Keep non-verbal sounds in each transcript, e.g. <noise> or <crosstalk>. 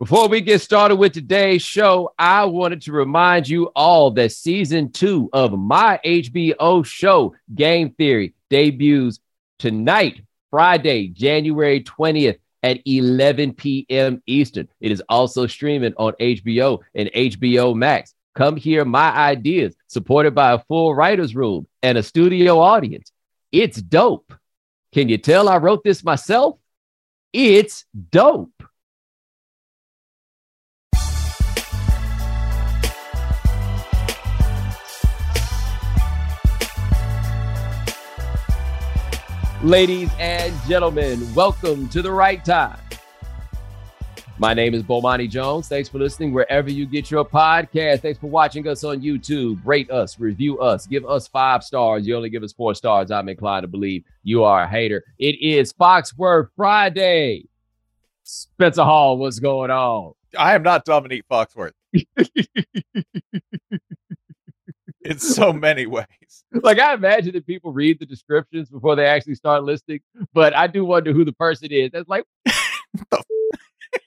Before we get started with today's show, I wanted to remind you all that season two of my HBO show, Game Theory, debuts tonight, Friday, January 20th at 11 p.m. Eastern. It is also streaming on HBO and HBO Max. Come hear my ideas, supported by a full writer's room and a studio audience. It's dope. Can you tell I wrote this myself? It's dope. Ladies and gentlemen, welcome to the right time. My name is Bomani Jones. Thanks for listening wherever you get your podcast. Thanks for watching us on YouTube. Rate us, review us, give us five stars. You only give us four stars. I'm inclined to believe you are a hater. It is Foxworth Friday. Spencer Hall, what's going on? I am not Dominique Foxworth. <laughs> in so many ways. Like I imagine that people read the descriptions before they actually start listing, but I do wonder who the person is. That's like, <laughs>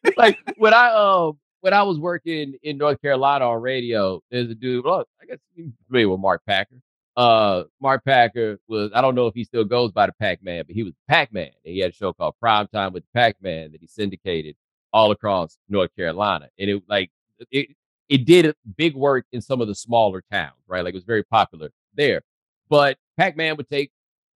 <laughs> like when I um when I was working in North Carolina on radio, there's a dude. Well, I guess you're familiar with Mark Packer. Uh, Mark Packer was I don't know if he still goes by the Pac Man, but he was Pac Man. and He had a show called Prime Time with Pac Man that he syndicated all across North Carolina, and it like it, it did big work in some of the smaller towns, right? Like it was very popular there. But Pac Man would take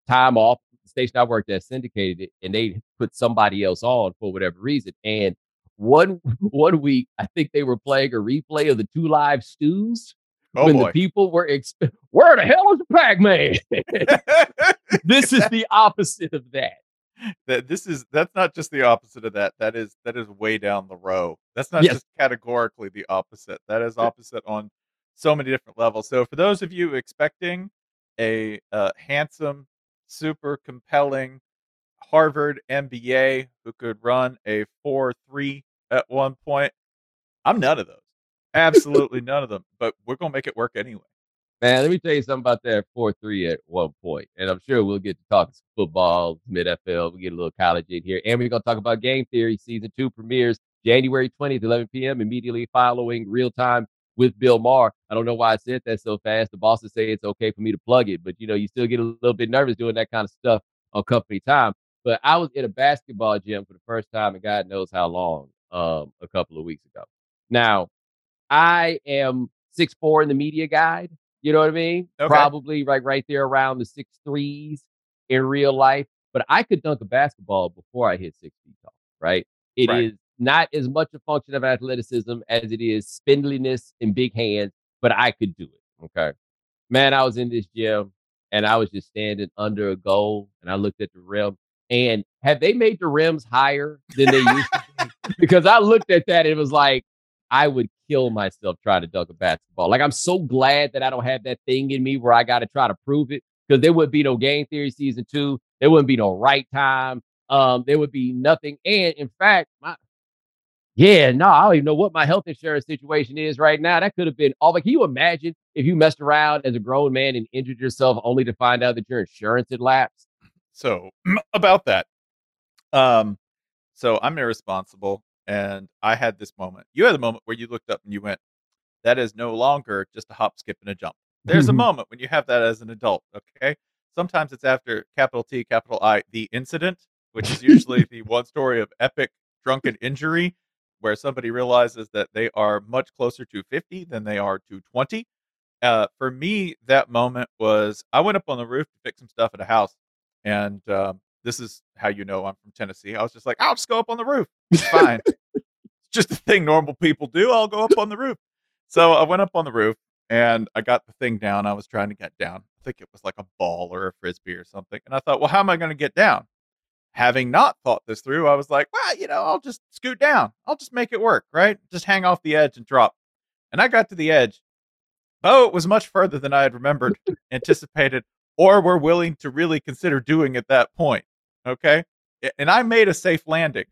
time off. The station I worked at syndicated it, and they put somebody else on for whatever reason. And one <laughs> one week, I think they were playing a replay of the 2 Live Stews. Oh when boy. the people were exp- <laughs> where the hell is the Pac Man? <laughs> this is the opposite of that that this is that's not just the opposite of that. That is that is way down the row. That's not yes. just categorically the opposite. That is opposite on so many different levels. So for those of you expecting a uh, handsome, super compelling Harvard MBA who could run a four three at one point, I'm none of those. <laughs> Absolutely none of them. But we're gonna make it work anyway. Man, let me tell you something about that 4 3 at one point. And I'm sure we'll get to talk football, mid FL, we get a little college in here. And we're going to talk about game theory. Season two premieres January 20th, 11 p.m., immediately following real time with Bill Maher. I don't know why I said that so fast. The bosses say it's okay for me to plug it, but you know, you still get a little bit nervous doing that kind of stuff on company time. But I was in a basketball gym for the first time and God knows how long um, a couple of weeks ago. Now, I am six four in the media guide. You know what I mean? Okay. Probably right right there around the six threes in real life. But I could dunk a basketball before I hit six feet tall, right? It right. is not as much a function of athleticism as it is spindliness and big hands, but I could do it. Okay. Man, I was in this gym and I was just standing under a goal and I looked at the rim. And have they made the rims higher than they used to be? <laughs> Because I looked at that, it was like I would kill myself trying to dunk a basketball. Like I'm so glad that I don't have that thing in me where I got to try to prove it because there would be no game theory season two. There wouldn't be no right time. Um, there would be nothing. And in fact, my yeah, no, I don't even know what my health insurance situation is right now. That could have been all. Like, can you imagine if you messed around as a grown man and injured yourself only to find out that your insurance had lapsed? So <clears throat> about that, um, so I'm irresponsible. And I had this moment. You had a moment where you looked up and you went, that is no longer just a hop, skip, and a jump. There's a <laughs> moment when you have that as an adult, okay? Sometimes it's after capital T, capital I, the incident, which is usually <laughs> the one story of epic drunken injury where somebody realizes that they are much closer to 50 than they are to 20. Uh, for me, that moment was I went up on the roof to fix some stuff at a house, and um, this is how you know I'm from Tennessee. I was just like, I'll just go up on the roof. It's fine. it's just a thing normal people do. I'll go up on the roof. So I went up on the roof and I got the thing down. I was trying to get down. I think it was like a ball or a frisbee or something. And I thought, well, how am I going to get down? Having not thought this through, I was like, well, you know, I'll just scoot down. I'll just make it work, right? Just hang off the edge and drop. And I got to the edge. Oh, it was much further than I had remembered, anticipated, or were willing to really consider doing at that point. Okay. And I made a safe landing,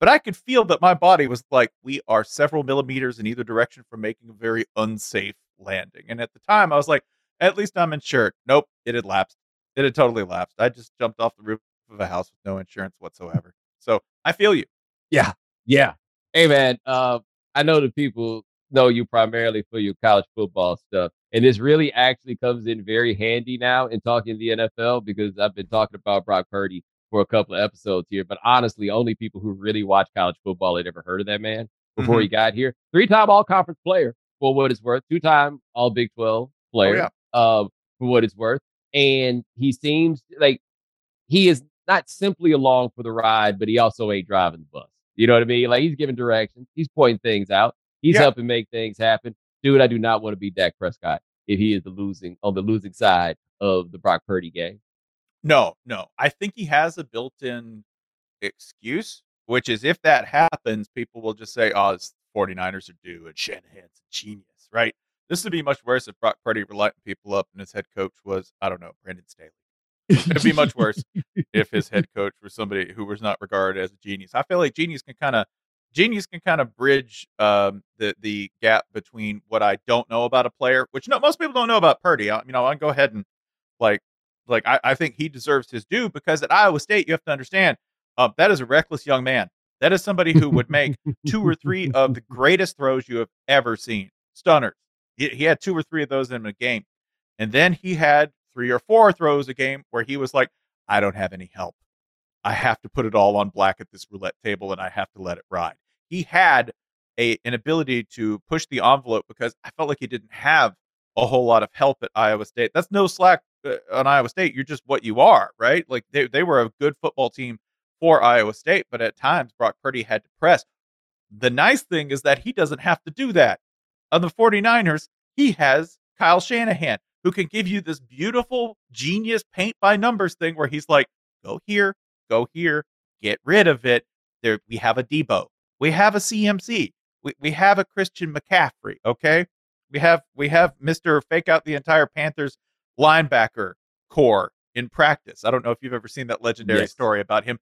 but I could feel that my body was like, we are several millimeters in either direction from making a very unsafe landing. And at the time, I was like, at least I'm insured. Nope. It had lapsed. It had totally lapsed. I just jumped off the roof of a house with no insurance whatsoever. So I feel you. Yeah. Yeah. Hey man, uh, I know the people know you primarily for your college football stuff, and this really actually comes in very handy now in talking the NFL because I've been talking about Brock Purdy for a couple of episodes here. But honestly, only people who really watch college football had ever heard of that man before Mhm. he got here. Three-time All-Conference player for what it's worth. Two-time All Big Twelve player yeah. uh, for what it's worth, and he seems like he is not simply along for the ride, but he also ain't driving the bus. You know what I mean? Like he's giving directions, he's pointing things out, he's Yeah. helping make things happen. Dude, I do not want to be Dak Prescott if he is the losing on the losing side of the Brock Purdy game. No, no. I think he has a built-in excuse, which is if that happens, people will just say, "Oh, it's 49ers are due and Shanahan's a genius," right? This would be much worse if Brock Purdy were lighting people up and his head coach was, I don't know, Brandon Staley. It'd be much worse if his head <laughs> coach was somebody who was not regarded as a genius. I feel like genius can kind of genius can kind of bridge um, the the gap between what I don't know about a player, which no most people don't know about Purdy. I, you know, I'll go ahead and like like I, I think he deserves his due because at Iowa State you have to understand um, that is a reckless young man. That is somebody who would make two or three of the <laughs> greatest throws you have ever seen. Stunners. He, he had two or three of those in a game. And then he had three or four throws a game where he was like, I don't have any help. I have to put it all on black at this roulette table and I have to let it ride. He had a an ability to push the envelope because I felt like he didn't have a whole lot of help at Iowa State. That's no slack uh, Uh, on Iowa State. You're just what you are, right? Like they they were a good football team for Iowa State, but at times Brock Purdy had to press. The nice thing is that he doesn't have to do that. On the 49ers, he has Kyle Shanahan, who can give you this beautiful genius paint by numbers thing where he's like, go here, go here, get rid of it. There we have a Deebo. We have a CMC. We, we have a Christian McCaffrey, okay? We have we have Mr. Fake out the entire Panthers linebacker core in practice. I don't know if you've ever seen that legendary Yes. story about him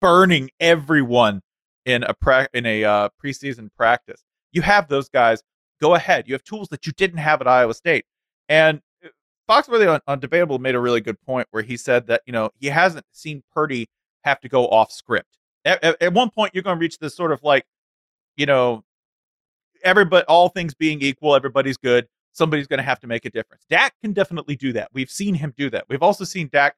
burning everyone in a pra- in a uh, preseason practice. You have those guys. Go ahead. You have tools that you didn't have at Iowa State. And uh, Foxworthy on, on Debatable made a really good point where he said that you know he hasn't seen Purdy have to go off script. At, at, at one point, you're going to reach this sort of like, you know, everybody, all things being equal, everybody's good. Somebody's going to have to make a difference. Dak can definitely do that. We've seen him do that. We've also seen Dak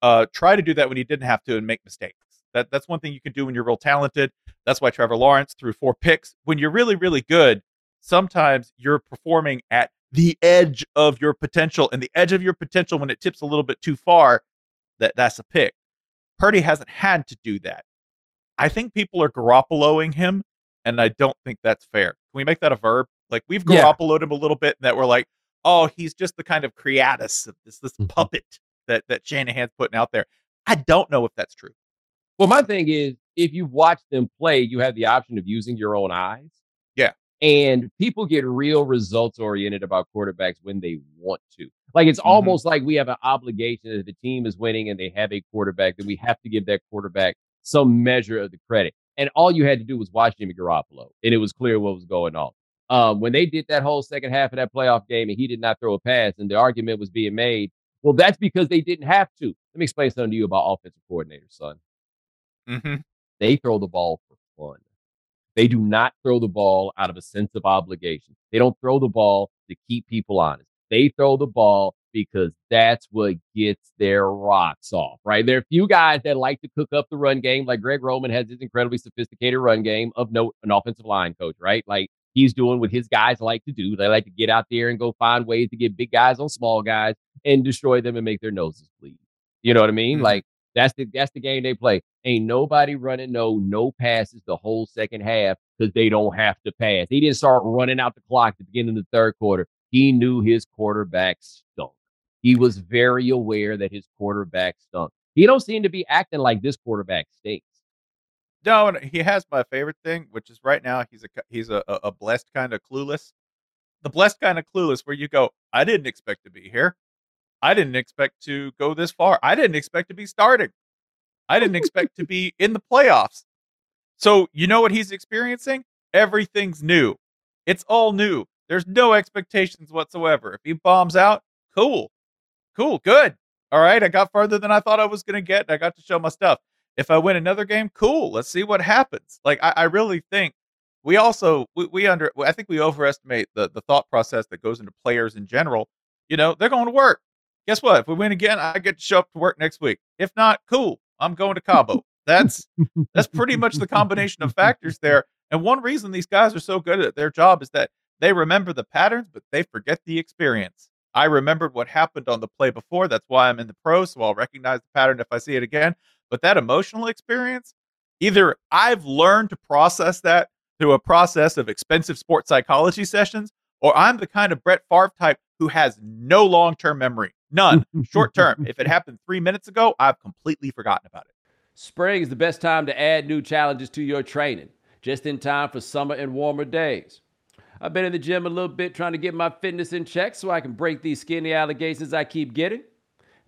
uh, try to do that when he didn't have to and make mistakes. That that's one thing you can do when you're real talented. That's why Trevor Lawrence threw four picks. When you're really really good, sometimes you're performing at the edge of your potential, and the edge of your potential when it tips a little bit too far, that that's a pick. Purdy hasn't had to do that. I think people are Garoppoloing him, and I don't think that's fair. Can we make that a verb? Like we've Yeah. Garoppoloed him a little bit, and that we're like, oh, he's just the kind of creatus, this this Mhm. puppet that that Shanahan's putting out there. I don't know if that's true. Well, my thing is, if you watch them play, you have the option of using your own eyes. Yeah. And people get real results oriented about quarterbacks when they want to. Like it's Mhm. almost like we have an obligation that if the team is winning and they have a quarterback, then we have to give that quarterback some measure of the credit. And all you had to do was watch Jimmy Garoppolo, and it was clear what was going on. Um, when they did that whole second half of that playoff game and he did not throw a pass, and the argument was being made, well, that's because they didn't have to. Let me explain something to you about offensive coordinators, son Mm-hmm. they throw the ball for fun. They do not throw the ball out of a sense of obligation. They don't throw the ball to keep people honest. They throw the ball because that's what gets their rocks off, right? There are a few guys that like to cook up the run game, like Greg Roman has his incredibly sophisticated run game of note, an offensive line coach, right? Like he's doing what his guys like to do. They like to get out there and go find ways to get big guys on small guys and destroy them and make their noses bleed. You know what I mean? Mhm. Like that's the that's the game they play. Ain't nobody running no no passes the whole second half because they don't have to pass. He didn't start running out the clock at the beginning of the third quarter. He knew his quarterback stunk. He was very aware that his quarterback stunk. He don't seem to be acting like this quarterback stinks. No, and he has my favorite thing, which is right now he's a he's a, a blessed kind of clueless. The blessed kind of clueless, where you go, I didn't expect to be here. I didn't expect to go this far. I didn't expect to be starting. I didn't expect to be in the playoffs. So you know what he's experiencing? Everything's new. It's all new. There's no expectations whatsoever. If he bombs out, cool, cool, good. All right, I got farther than I thought I was going to get. and I got to show my stuff. If I win another game, cool. Let's see what happens. Like I, I really think we also we, we under I think we overestimate the the thought process that goes into players in general. You know, they're going to work. Guess what? If we win again, I get to show up to work next week. If not, cool. I'm going to Cabo. That's that's pretty much the combination of factors <laughs> there. And one reason these guys are so good at their job is that they remember the patterns, but they forget the experience. I remembered what happened on the play before. That's why I'm in the pro, so I'll recognize the pattern if I see it again. But that emotional experience, either I've learned to process that through a process of expensive sports psychology sessions, or I'm the kind of Brett Favre type who has no long term memory, none, <laughs> short term. If it happened three minutes ago, I've completely forgotten about it. Spring is the best time to add new challenges to your training, just in time for summer and warmer days. I've been in the gym a little bit trying to get my fitness in check so I can break these skinny allegations I keep getting.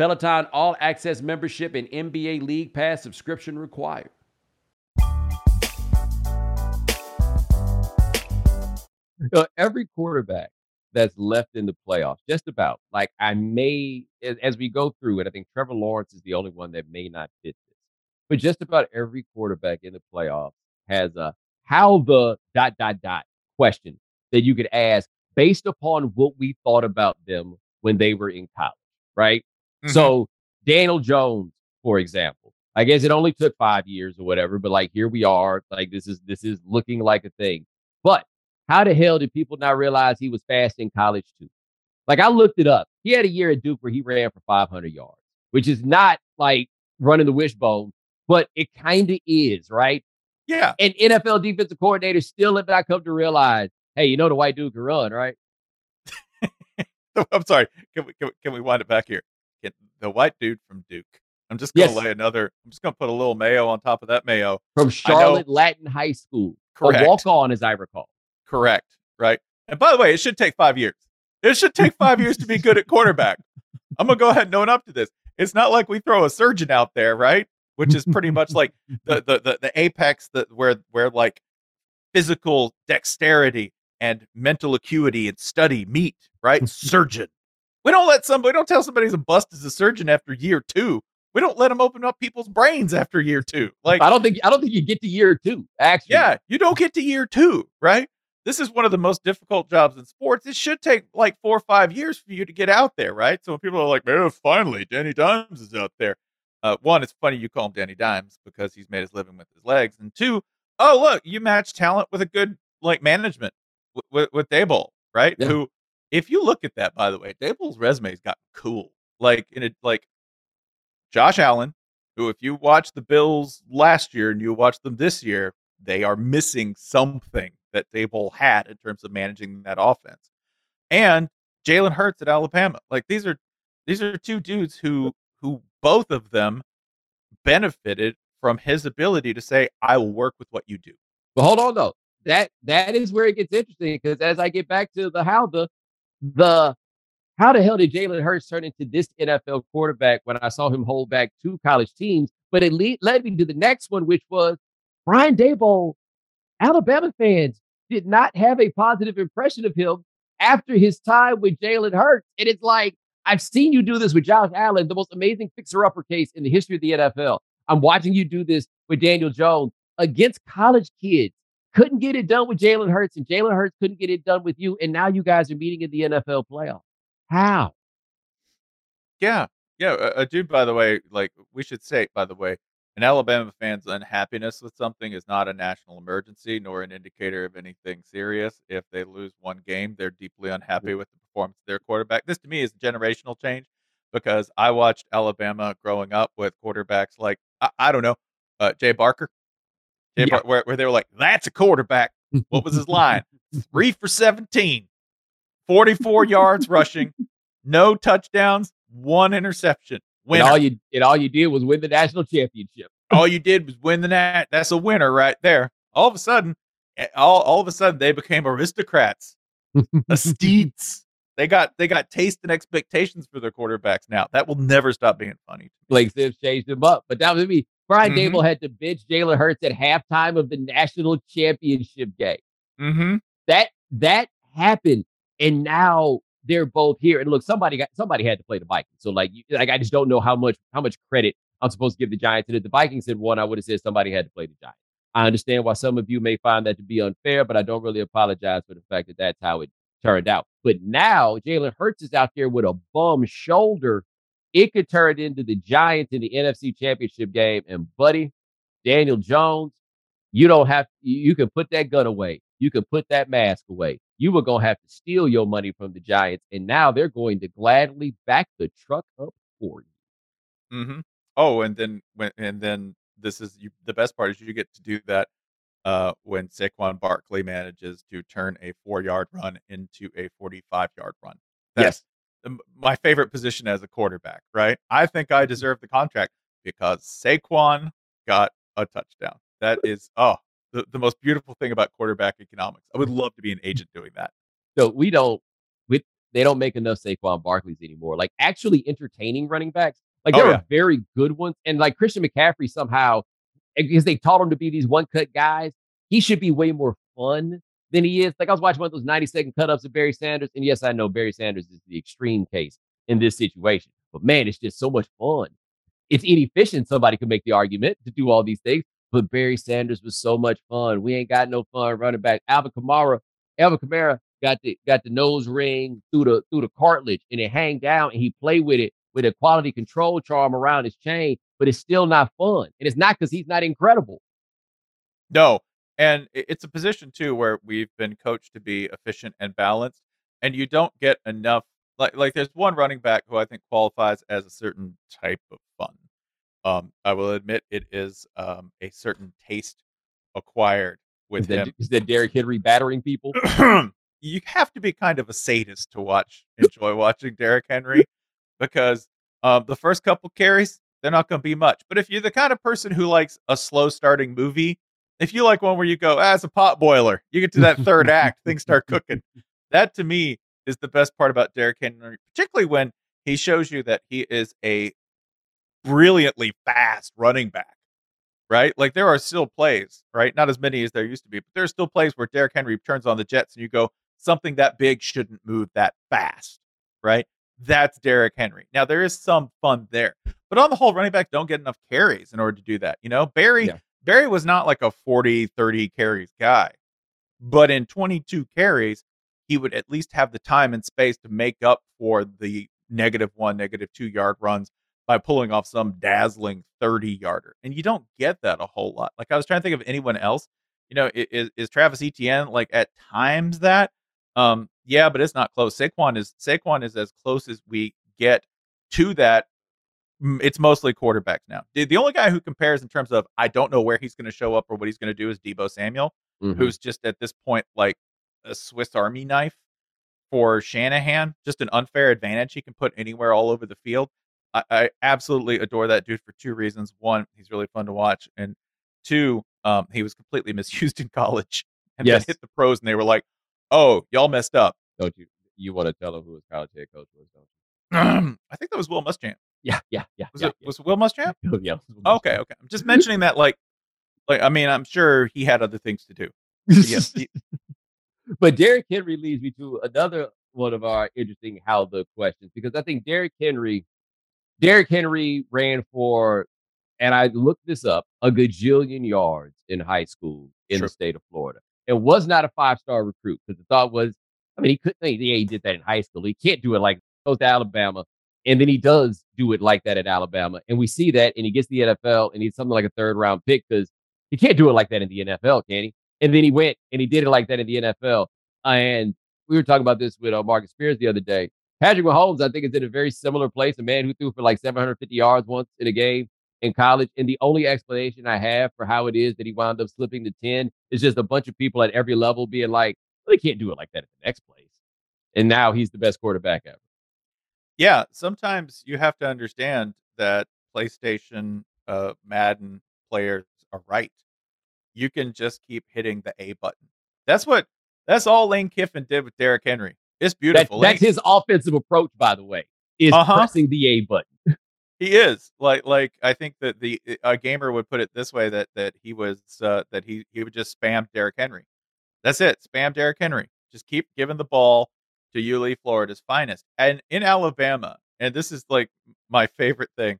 Peloton All Access membership and NBA League Pass subscription required. So every quarterback that's left in the playoffs, just about like I may, as, as we go through it, I think Trevor Lawrence is the only one that may not fit this. But just about every quarterback in the playoffs has a how the dot dot dot question that you could ask based upon what we thought about them when they were in college, right? Mm-hmm. So Daniel Jones, for example, I guess it only took five years or whatever, but like here we are, like this is this is looking like a thing. But how the hell did people not realize he was fast in college too? Like I looked it up. He had a year at Duke where he ran for 500 yards, which is not like running the wishbone, but it kind of is, right? Yeah. And NFL defensive coordinators still have not come to realize, hey, you know the white dude can run, right? <laughs> I'm sorry. Can we, can we, can we wind it back here? The white dude from Duke. I'm just gonna yes. lay another. I'm just gonna put a little mayo on top of that mayo from Charlotte Latin High School. Correct. A walk on, as I recall. Correct. Right. And by the way, it should take five years. It should take five years to be good at quarterback. I'm gonna go ahead and own up to this. It's not like we throw a surgeon out there, right? which is pretty much like the, the the the, apex that where where like physical dexterity and mental acuity and study meet, right? surgeon. We don't let somebody we don't tell somebody he's a bust as a surgeon after year two. We don't let them open up people's brains after year two. Like I don't think I don't think you get to year two. Actually, yeah, you don't get to year two, right? This is one of the most difficult jobs in sports. It should take like four or five years for you to get out there, right? So when people are like, "Man, finally, Danny Dimes is out there," uh, one, it's funny you call him Danny Dimes because he's made his living with his legs, and two, oh look, you match talent with a good like management with with, with Daboll, right? Yeah. Who, if you look at that, by the way, Daboll's resume's got cool. Like in it, like Josh Allen, who, if you watch the Bills last year and you watch them this year, they are missing something that Daboll had in terms of managing that offense, and Jalen Hurts at Alabama. Like these are these are two dudes who who both of them benefited from his ability to say, I will work with what you do. But hold on though. That that is where it gets interesting because as I get back to the how the the how the hell did Jalen Hurts turn into this NFL quarterback when I saw him hold back two college teams? But it lead, led me to the next one, which was Brian Daboll. Alabama fans did not have a positive impression of him after his time with Jalen Hurts. And it's like, I've seen you do this with Josh Allen, the most amazing fixer upper case in the history of the NFL. I'm watching you do this with Daniel Jones against college kids. Couldn't get it done with Jalen Hurts, and Jalen Hurts couldn't get it done with you. And now you guys are meeting in the NFL playoff. How? Yeah. Yeah. A, a dude, by the way, like we should say, by the way, an Alabama fan's unhappiness with something is not a national emergency nor an indicator of anything serious. If they lose one game, they're deeply unhappy with the performance of their quarterback. This to me is a generational change. because I watched Alabama growing up with quarterbacks like I, I don't know, uh, Jay Barker, Yeah. Where, where they were like, "That's a quarterback." What was his line? <laughs> Three for 17, 44 yards rushing, no touchdowns, one interception. And all you and all you did was win the national championship. all you did was win the nat. That's a winner right there. All of a sudden, eh, all, all of a sudden they became aristocrats, <laughs> esteets. They got they got taste and expectations for their quarterbacks now. That will never stop being funny. Blake Sims changed him up, but that was me. Brian Mhm. Daboll had to bench Jalen Hurts at halftime of the national championship game. Mm-hmm. That that happened, and now they're both here. And look, somebody got somebody had to play the Vikings. So like, you, like I just don't know how much how much credit I'm supposed to give the Giants. And if the Vikings had won, I would have said somebody had to play the Giants. I understand why some of you may find that to be unfair, but I don't really apologize for the fact that that's how it turned out. But now Jalen Hurts is out there with a bum shoulder. It could turn into the Giants in the NFC Championship game. And buddy, Daniel Jones, you don't have you can put that gun away. You can put that mask away. You were gonna have to steal your money from the Giants, and now they're going to gladly back the truck up for you. Mm-hmm. Oh, and then when and then this is you, the best part is you get to do that uh, when Saquon Barkley manages to turn a four yard run into a forty five yard run. That's the- my favorite position as a quarterback. Right? I think I deserve the contract because Saquon got a touchdown. That is oh the, the most beautiful thing about quarterback economics. I would love to be an agent doing that. So we don't we they don't make enough Saquon Barkleys anymore. Like actually entertaining running backs. Like Oh, there yeah. are very good ones. And like Christian McCaffrey somehow, eh, because they taught him to be these one cut guys, he should be way more fun than he is. Like I was watching one of those 90 second cut ups of Barry Sanders. And yes, I know Barry Sanders is the extreme case in this situation. But man, it's just so much fun. It's inefficient. Somebody could make the argument to do all these things. But Barry Sanders was so much fun. We ain't got no fun running back. Alvin Kamara, Alvin Kamara got the got the nose ring through the through the cartilage and it hang down and he played with it with a quality control charm around his chain, but it's still not fun. And it's not because he's not incredible. No, and it's a position too where we've been coached to be efficient and balanced, and you don't get enough. Like, like there's one running back who I think qualifies as a certain type of fun. Um, I will admit it is um, a certain taste acquired Is with that, him. is that Derrick Henry battering people? <clears throat> you have to be kind of a sadist to watch, enjoy watching Derrick Henry, because um, the first couple carries they're not going to be much. But if you're the kind of person who likes a slow starting movie, if you like one where you go, ah, it's a pot boiler, you get to that third <laughs> act, things start cooking. That to me is the best part about Derrick Henry, particularly when he shows you that he is a brilliantly fast running back. Right? Like there are still plays, right? Not as many as there used to be, but there are still plays where Derrick Henry turns on the Jets and you go, something that big shouldn't move that fast, right? That's Derrick Henry. Now there is some fun there, but on the whole, running back don't get enough carries in order to do that. You know, Barry Yeah. Barry was not like a 40, 30 carries guy, but in 22 carries, he would at least have the time and space to make up for the negative one, negative two yard runs by pulling off some dazzling 30 yarder. And you don't get that a whole lot. Like I was trying to think of anyone else. You know, is, is Travis Etienne like at times that? Um, yeah, but it's not close. Saquon is Saquon is as close as we get to that. It's mostly quarterbacks now. The, the only guy who compares in terms of I don't know where he's going to show up or what he's going to do is Deebo Samuel, Mhm. who's just at this point like a Swiss Army knife for Shanahan. Just an unfair advantage he can put anywhere all over the field. I, I absolutely adore that dude for two reasons. One, he's really fun to watch, and two, um, he was completely <laughs> misused in college and Yes. then hit the pros, and they were like, "Oh, y'all messed up." Don't you? You want to tell him who his college head coach was, don't you? <clears throat> I think that was Will Muschamp. Yeah, yeah, yeah. Was yeah, it was it Will Muschamp? <laughs> yeah. yeah. Okay, okay. I'm just mentioning that, like, like I mean, I'm sure he had other things to do. But yes, <laughs> he- but Derrick Henry leads me to another one of our interesting how the questions because I think Derrick Henry, Derrick Henry ran for, and I looked this up, a gajillion yards in high school in Sure. the state of Florida, and was not a five star recruit because the thought was, I mean, he couldn't. Yeah, he did that in high school. He can't do it like goes to Alabama, and then he does do it like that at Alabama, and we see that, and he gets the NFL, and he's something like a third round pick because he can't do it like that in the NFL, can he? And then he went and he did it like that in the NFL. And we were talking about this with uh, Marcus Spears the other day. Patrick Mahomes, I think, is in a very similar place. A man who threw for like 750 yards once in a game in college. And the only explanation I have for how it is that he wound up slipping to 10 is just a bunch of people at every level being like, well, they can't do it like that at the next place. And now he's the best quarterback ever. Yeah, sometimes you have to understand that PlayStation, uh, Madden players are right. You can just keep hitting the A button. That's what. That's all Lane Kiffin did with Derrick Henry. It's beautiful. That, that's his offensive approach, by the way, is uh-huh. pressing the A button. <laughs> he is like like I think that the a gamer would put it this way that that he was uh, that he he would just spam Derrick Henry. That's it. Spam Derrick Henry. Just keep giving the ball to Yulee, Florida's finest. And in Alabama, and this is like my favorite thing,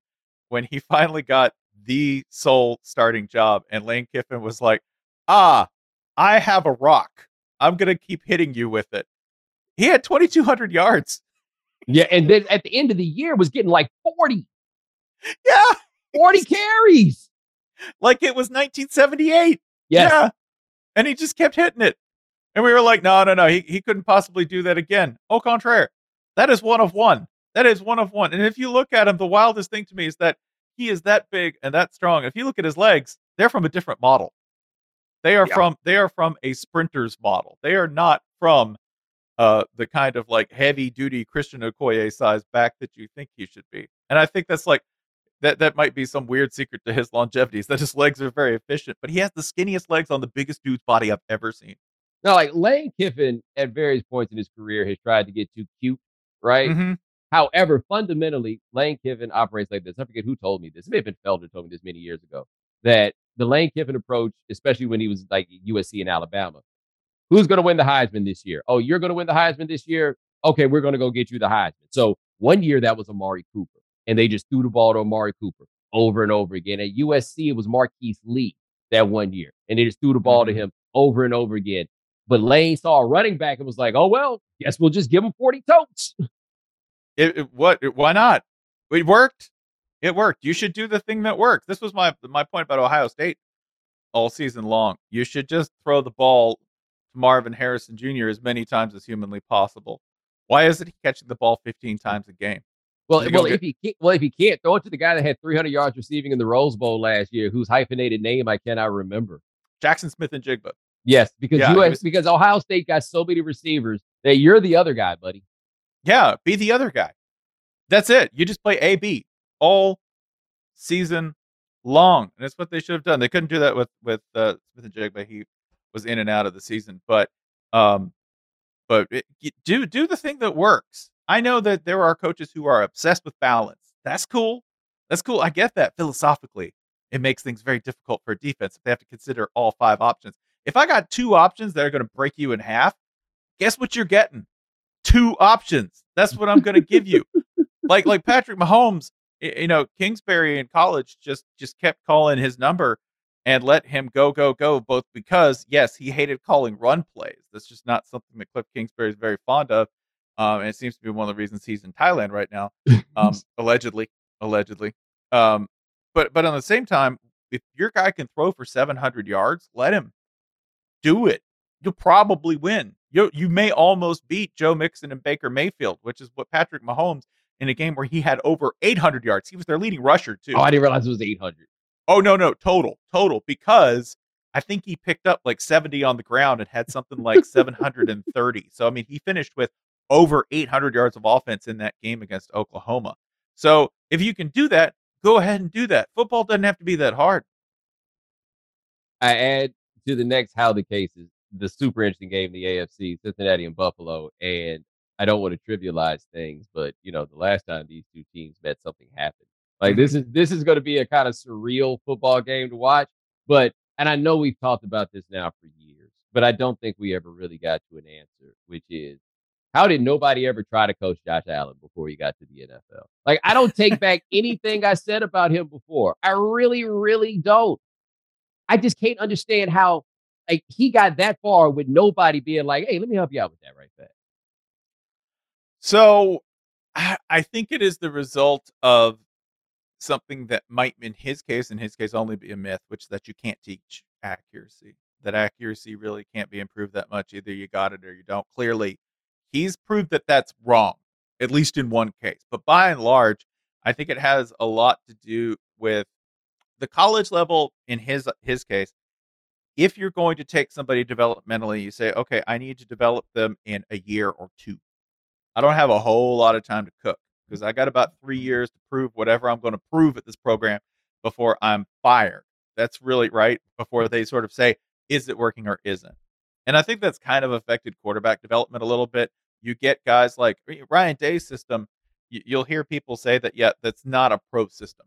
when he <laughs> finally got the sole starting job, and Lane Kiffin was like, "Ah, I have a rock. I'm gonna keep hitting you with it." He had 2,200 yards. Yeah, and then at the end of the year was getting like 40. Yeah, 40 carries. Like it was 1978. Yes. Yeah, and he just kept hitting it. And we were like, no, no, no, he, he couldn't possibly do that again. Au contraire, that is one of one. That is one of one. And if you look at him, the wildest thing to me is that he is that big and that strong. If you look at his legs, they're from a different model. They are yeah. from they are from a sprinter's model. They are not from uh, the kind of like heavy duty Christian Okoye size back that you think he should be. And I think that's like that that might be some weird secret to his longevity is that his legs are very efficient, but he has the skinniest legs on the biggest dude's body I've ever seen. Now, like Lane Kiffin at various points in his career has tried to get too cute, right? Mm-hmm. However, fundamentally, Lane Kiffin operates like this. I forget who told me this. It may have been Felder told me this many years ago. That the Lane Kiffin approach, especially when he was like USC in Alabama, who's going to win the Heisman this year? Oh, you're going to win the Heisman this year? Okay, we're going to go get you the Heisman. So one year that was Amari Cooper, and they just threw the ball to Amari Cooper over and over again. At USC, it was Marquise Lee that one year, and they just threw the ball to mm-hmm. him over and over again. But Lane saw a running back and was like, "Oh well, guess we'll just give him forty totes." It, it, what? Why not? It worked. It worked. You should do the thing that works. This was my my point about Ohio State all season long. You should just throw the ball to Marvin Harrison Jr. as many times as humanly possible. Why isn't he catching the ball 15 times a game? Well, well, if he can't, well, if he can't throw it to the guy that had 300 yards receiving in the Rose Bowl last year, whose hyphenated name I cannot remember, Jaxon Smith-Njigba. Yes, because yeah, US was, because Ohio State got so many receivers that you're the other guy, buddy. Yeah, be the other guy. That's it. You just play A B all season long, and that's what they should have done. They couldn't do that with with uh, Smith-Njigba. He was in and out of the season, but um, but it, do do the thing that works. I know that there are coaches who are obsessed with balance. That's cool. That's cool. I get that philosophically. It makes things very difficult for a defense if they have to consider all five options. If I got two options that are going to break you in half, guess what you're getting? Two options. That's what I'm going to give you. like like Patrick Mahomes, you know, Kingsbury in college just just kept calling his number and let him go go go both because yes, he hated calling run plays. That's just not something that Cliff Kingsbury is very fond of. Um, and it seems to be one of the reasons he's in Thailand right now, um, <laughs> allegedly, allegedly. Um, but but on the same time, if your guy can throw for 700 yards, let him do it. You'll probably win. You you may almost beat Joe Mixon and Baker Mayfield, which is what Patrick Mahomes in a game where he had over 800 yards. He was their leading rusher too. Oh, I didn't realize it was 800. Oh no, no, total, total. Because I think he picked up like 70 on the ground and had something like 730. So I mean, he finished with over 800 yards of offense in that game against Oklahoma. So if you can do that, go ahead and do that. Football doesn't have to be that hard. I add to the next how the cases, the super interesting game in the AFC, Cincinnati and Buffalo. And I don't want to trivialize things, but you know, the last time these two teams met, something happened. Like this mm-hmm. is this is going to be a kind of surreal football game to watch. But and I know we've talked about this now for years, but I don't think we ever really got to an answer, which is how did nobody ever try to coach Josh Allen before he got to the NFL? Like I don't take back anything I said about him before. I really, really don't. I just can't understand how like he got that far with nobody being like, "Hey, let me help you out with that right there." So, I think it is the result of something that might, in his case, in his case, only be a myth, which is that you can't teach accuracy. That accuracy really can't be improved that much. Either you got it or you don't. Clearly, he's proved that that's wrong. at least in one case. But by and large, I think it has a lot to do with the college level in his his case. If you're going to take somebody developmentally, you say, okay, I need to develop them in a year or two. I don't have a whole lot of time to cook mm. because I got about three years to prove whatever I'm going to prove at this program before I'm fired. That's really right. Before they sort of say, is it working or isn't? And I think that's kind of affected quarterback development a little bit. You get guys like Ryan Day's system. You'll hear people say that, yeah, that's not a pro system.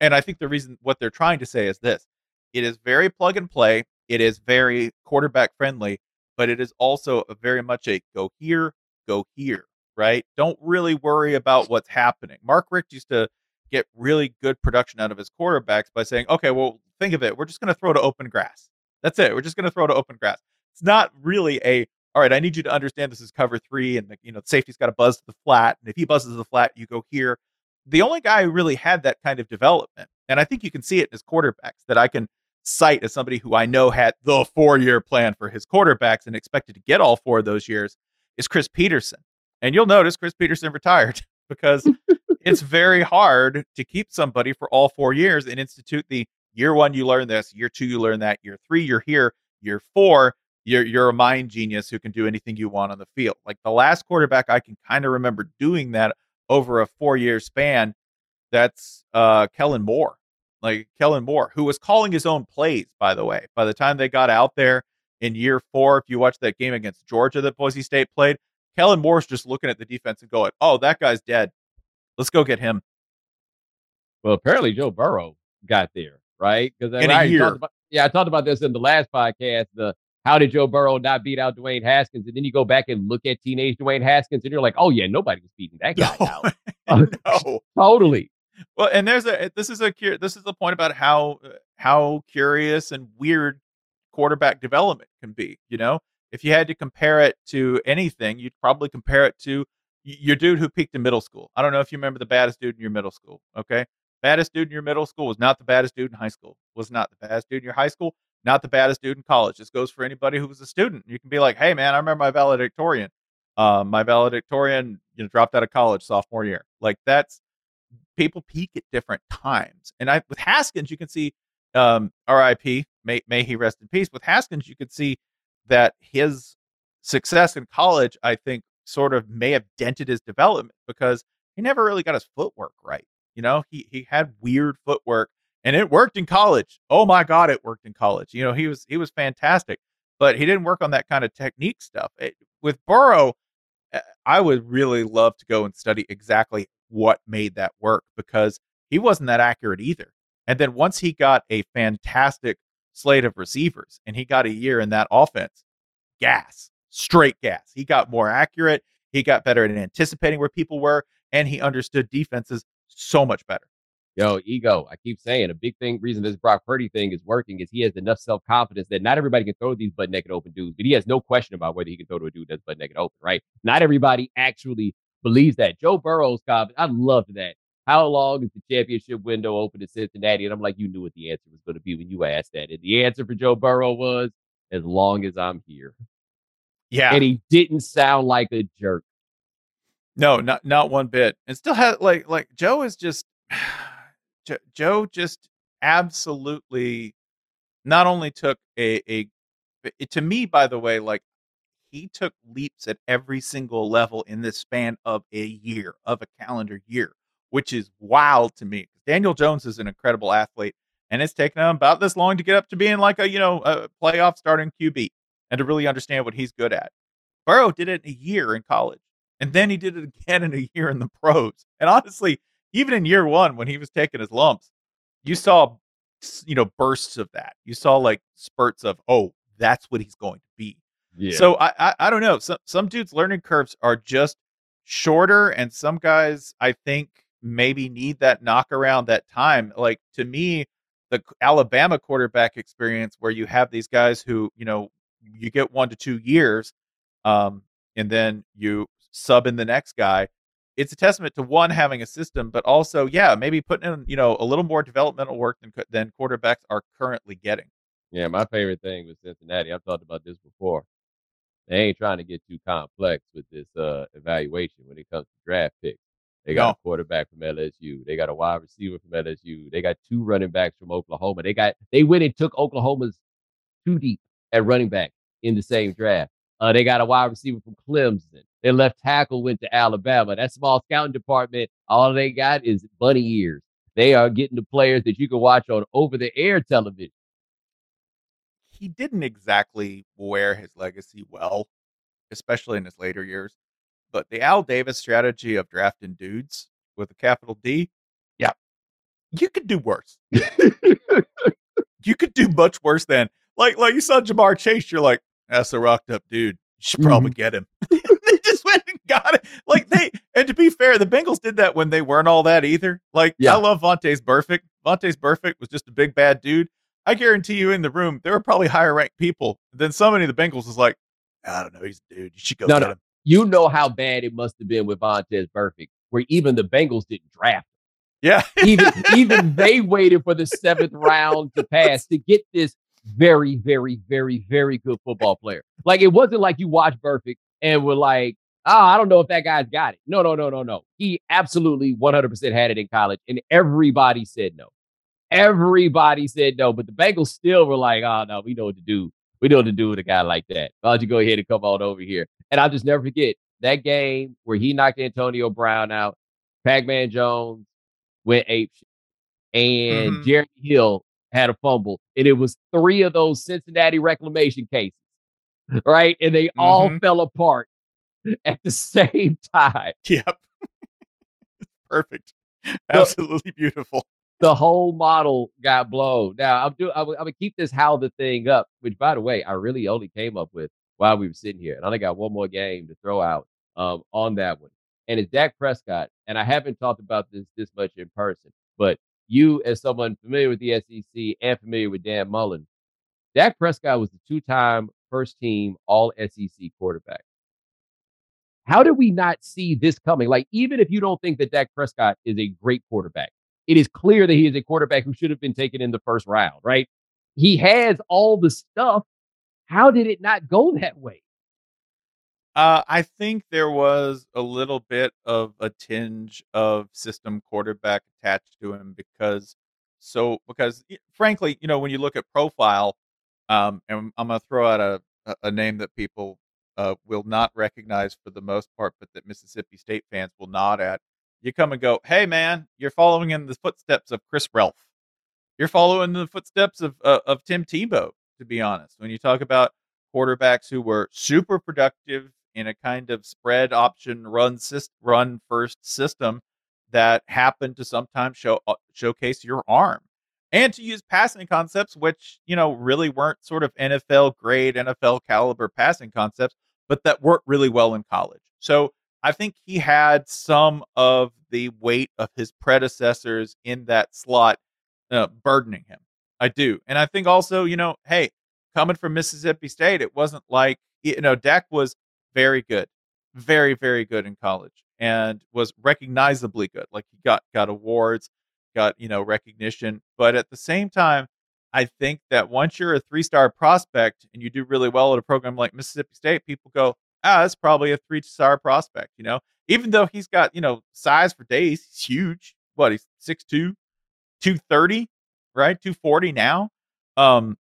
And I think the reason what they're trying to say is this it is very plug and play, it is very quarterback friendly, but it is also very much a go here, go here, right? Don't really worry about what's happening. Mark Richt used to get really good production out of his quarterbacks by saying, okay, well, think of it. We're just going to throw to open grass. That's it. We're just going to throw to open grass. It's not really a, all right, I need you to understand this is cover three and the, you know, the safety's got to buzz to the flat. And if he buzzes the flat, you go here. The only guy who really had that kind of development, and I think you can see it in his quarterbacks that I can cite as somebody who I know had the four year plan for his quarterbacks and expected to get all four of those years is Chris Petersen. And you'll notice Chris Petersen <laughs> retired because it's <laughs> very hard to keep somebody for all four years and institute the year one you learn this, year two you learn that, year three you're here, year four you're you're a mind genius who can do anything you want on the field. Like the last quarterback I can kind of remember doing that over a four year span. That's uh, Kellen Moore, like Kellen Moore, who was calling his own plays. By the way, by the time they got out there in year four, if you watch that game against Georgia that Boise State played, Kellen Moore's just looking at the defense and going, "Oh, that guy's dead. Let's go get him." Well, apparently Joe Burrow got there, right? Because in a year, about, yeah, I talked about this in the last podcast. The how did Joe Burrow not beat out Dwayne Haskins? And then you go back and look at teenage Dwayne Haskins, and you're like, oh yeah, nobody was beating that guy <laughs> no. out. <laughs> Uh, no, <laughs> totally. Well, and there's a this is a this is the point about how uh, how curious and weird quarterback development can be. You know, if you had to compare it to anything, you'd probably compare it to your dude who peaked in middle school. I don't know if you remember the baddest dude in your middle school. Okay, baddest dude in your middle school was not the baddest dude in high school. Was not the baddest dude in your high school. Not the baddest dude in college. This goes for anybody who was a student. You can be like, hey man, I remember my valedictorian. Uh, my valedictorian, you know, dropped out of college sophomore year. Like that's people peak at different times. And I with Haskins, you can see um, R.I.P. May may he rest in peace. With Haskins, you could see that his success in college, I think, sort of may have dented his development because he never really got his footwork right. You know, he he had weird footwork and it worked in college. Oh my god, it worked in college. You know, he was he was fantastic, but he didn't work on that kind of technique stuff. It, with Burrow, eh, I would really love to go and study exactly what made that work because he wasn't that accurate either. And then once he got a fantastic slate of receivers and he got a year in that offense, gas, straight gas. He got more accurate. He got better at anticipating where people were, and he understood defenses so much better. Yo, ego. I keep saying a big thing reason this Brock Purdy thing is working is he has enough self confidence that not everybody can throw these butt naked open dudes, but he has no question about whether he can throw to a dude that's butt naked open, right? Not everybody actually believes that. Joe Burrow's confidence, I loved that. How long is the championship window open to Cincinnati? And I'm like, you knew what the answer was going to be when you asked that. And the answer for Joe Burrow was, as long as I'm here. Yeah. And he didn't sound like a jerk. No, not not one bit. And still had like like Joe is just jo- Joe just absolutely not only took a a to me by the way like he took leaps at every single level in this span of a year of a calendar year which is wild to me. Daniel jones is an incredible athlete and it's taken him about this long to get up to being like a you know a playoff starting qb and to really understand what he's good at. Burrow did it in a year in college and then he did it again in a year in the pros. And honestly even in year one when he was taking his lumps, you saw you know bursts of that. You saw like spurts of oh, that's what he's going to be. Yeah. So I, I I don't know. Some some dudes' learning curves are just shorter, and some guys I think maybe need that knock around that time. Like to me, the Alabama quarterback experience where you have these guys who you know you get one to two years, um, and then you sub in the next guy it's a testament to one having a system, but also, yeah, maybe putting in you know a little more developmental work than than quarterbacks are currently getting. Yeah, my favorite thing with Cincinnati. I've talked about this before. they ain't trying to get too complex with this uh, evaluation when it comes to draft picks. They got No. a quarterback from LSU. They got a wide receiver from LSU. They got two running backs from Oklahoma. They got they went and took Oklahoma's too deep at running back in the same draft. Uh, they got a wide receiver from Clemson. Their left tackle went to Alabama. That small scouting department, all they got is bunny ears. They are getting the players that you can watch on over the air television. he didn't exactly wear his legacy well, especially in his later years. But the Al Davis strategy of drafting dudes with a capital D, Yeah. you could do worse. <laughs> You could do much worse than like like you saw Ja'Marr Chase. You're like, that's a rocked up dude. You should probably mm-hmm. get him. <laughs> they just went and got it. Like they and to be fair, the Bengals did that when they weren't all that either. Like Yeah. I love Vontaze Burfict. Vontaze Burfict was just a big bad dude. I guarantee you in the room, there were probably higher ranked people than somebody in the Bengals was like, I don't know, he's a dude. You should go No, get no. him. You know how bad it must have been with Vontaze Burfict, where even the Bengals didn't draft. Yeah. even even <laughs> they waited for the seventh round to pass to get this very, very, very, very good football player. Like it wasn't like you watched Burfict and were like, oh, I don't know if that guy's got it. No, no, no, no, no. He absolutely 100% had it in college, and everybody said no. Everybody said no, but the Bengals still were like, oh no, we know what to do. We know what to do with a guy like that. Why don't you go ahead and come on over here? And I'll just never forget that game where he knocked Antonio Brown out. Pac-Man Jones went ape shit. And Mhm. Jeremy Hill had a fumble. And it was three of those Cincinnati reclamation cases. Right. And they all Mhm. fell apart at the <laughs> same time. Yep. <laughs> Perfect. Absolutely beautiful. the whole model got blown. Now I'm doing. I'm, I'm gonna keep this how the thing up. Which, by the way, I really only came up with while we were sitting here, and I only got one more game to throw out um, on that one. And it's Dak Prescott. And I haven't talked about this this much in person, but you, as someone familiar with the SEC and familiar with Dan Mullen, Dak Prescott was the two-time first-team All SEC quarterback. How did we not see this coming? Like, even if you don't think that Dak Prescott is a great quarterback, it is clear that he is a quarterback who should have been taken in the first round, right? He has all the stuff. How did it not go that way? Uh, I think there was a little bit of a tinge of system quarterback attached to him because so because frankly, you know, when you look at profile, um, and I'm gonna throw out a a- name that people uh, will not recognize for the most part, but that Mississippi State fans will nod at. You come and go, hey man, you're following in the footsteps of Chris Relf. You're following the footsteps of uh, of Tim Tebow. To be honest, when you talk about quarterbacks who were super productive in a kind of spread option run syst- run first system that happened to sometimes show uh, showcase your arm and to use passing concepts which you know really weren't sort of NFL grade NFL caliber passing concepts but that worked really well in college. So I think he had some of the weight of his predecessors in that slot uh, burdening him. I do. And I think also, you know, hey, coming from Mississippi State, it wasn't like, you know, Dak was very good, very, very good in college and was recognizably good. Like he got, got awards, got, you know, recognition. But at the same time, I think that once you're a three star prospect and you do really well at a program like Mississippi State, people go, ah, that's probably a three star prospect, you know, even though he's got, you know, size for days, he's huge. What, he's 6'2, 230, right? 240 now. Um,